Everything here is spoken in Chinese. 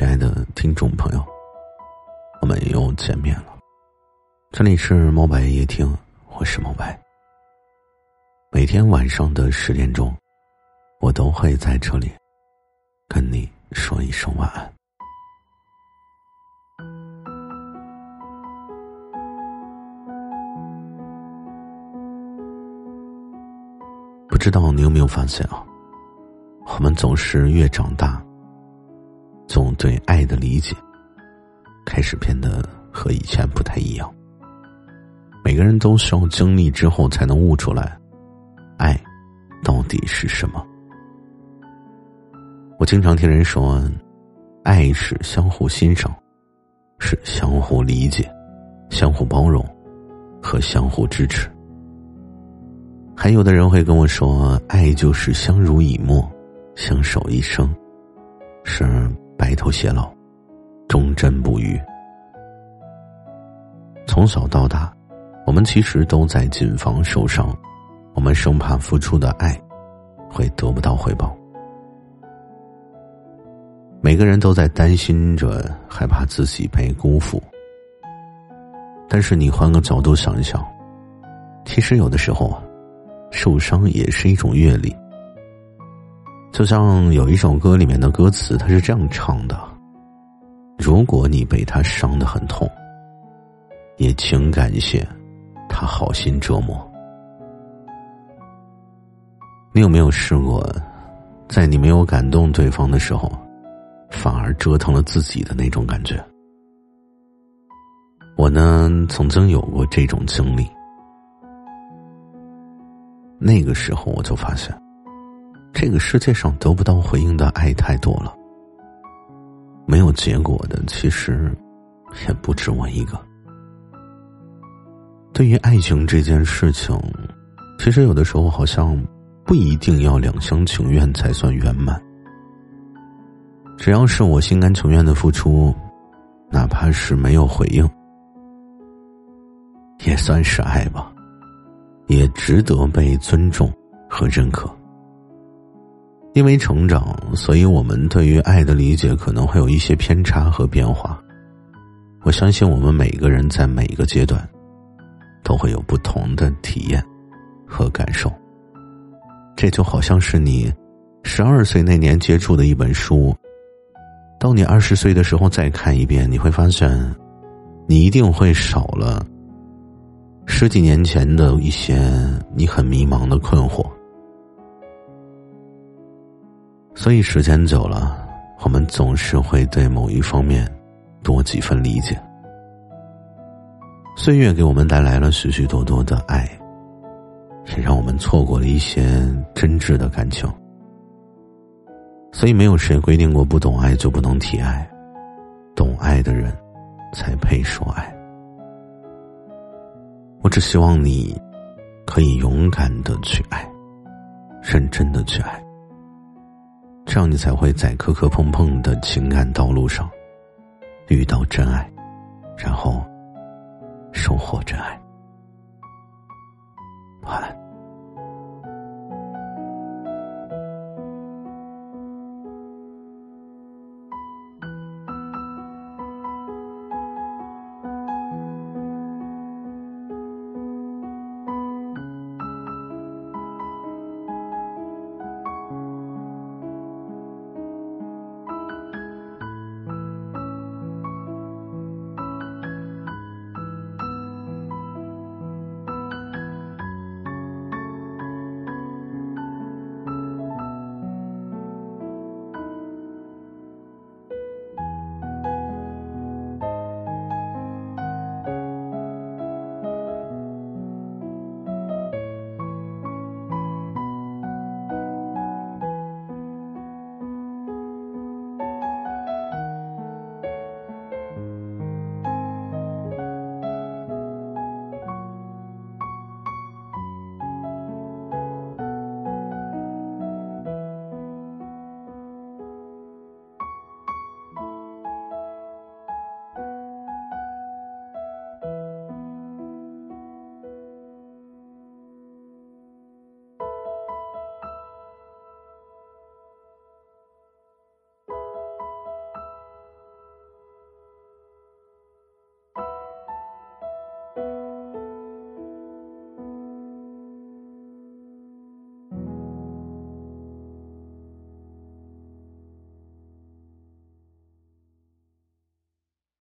亲爱的听众朋友，我们又见面了。这里是猫白夜听，我是猫白。每天晚上的十点钟，我都会在这里跟你说一声晚安。不知道你有没有发现啊？我们总是越长大。总对爱的理解开始变得和以前不太一样。每个人都需要经历之后才能悟出来，爱到底是什么。我经常听人说，爱是相互欣赏，是相互理解、相互包容和相互支持。还有的人会跟我说，爱就是相濡以沫、相守一生，是。白头偕老，忠贞不渝。从小到大，我们其实都在谨防受伤，我们生怕付出的爱会得不到回报。每个人都在担心着，害怕自己被辜负。但是你换个角度想一想，其实有的时候啊，受伤也是一种阅历。就像有一首歌里面的歌词，它是这样唱的：“如果你被他伤得很痛，也请感谢他好心折磨。”你有没有试过，在你没有感动对方的时候，反而折腾了自己的那种感觉？我呢，曾经有过这种经历。那个时候，我就发现。这个世界上得不到回应的爱太多了，没有结果的其实也不止我一个。对于爱情这件事情，其实有的时候好像不一定要两厢情愿才算圆满。只要是我心甘情愿的付出，哪怕是没有回应，也算是爱吧，也值得被尊重和认可。因为成长，所以我们对于爱的理解可能会有一些偏差和变化。我相信我们每个人在每一个阶段，都会有不同的体验和感受。这就好像是你十二岁那年接触的一本书，到你二十岁的时候再看一遍，你会发现，你一定会少了十几年前的一些你很迷茫的困惑。所以时间久了，我们总是会对某一方面多几分理解。岁月给我们带来了许许多多的爱，也让我们错过了一些真挚的感情。所以没有谁规定过不懂爱就不能提爱，懂爱的人才配说爱。我只希望你可以勇敢的去爱，认真的去爱。这样，你才会在磕磕碰碰的情感道路上遇到真爱，然后收获真爱。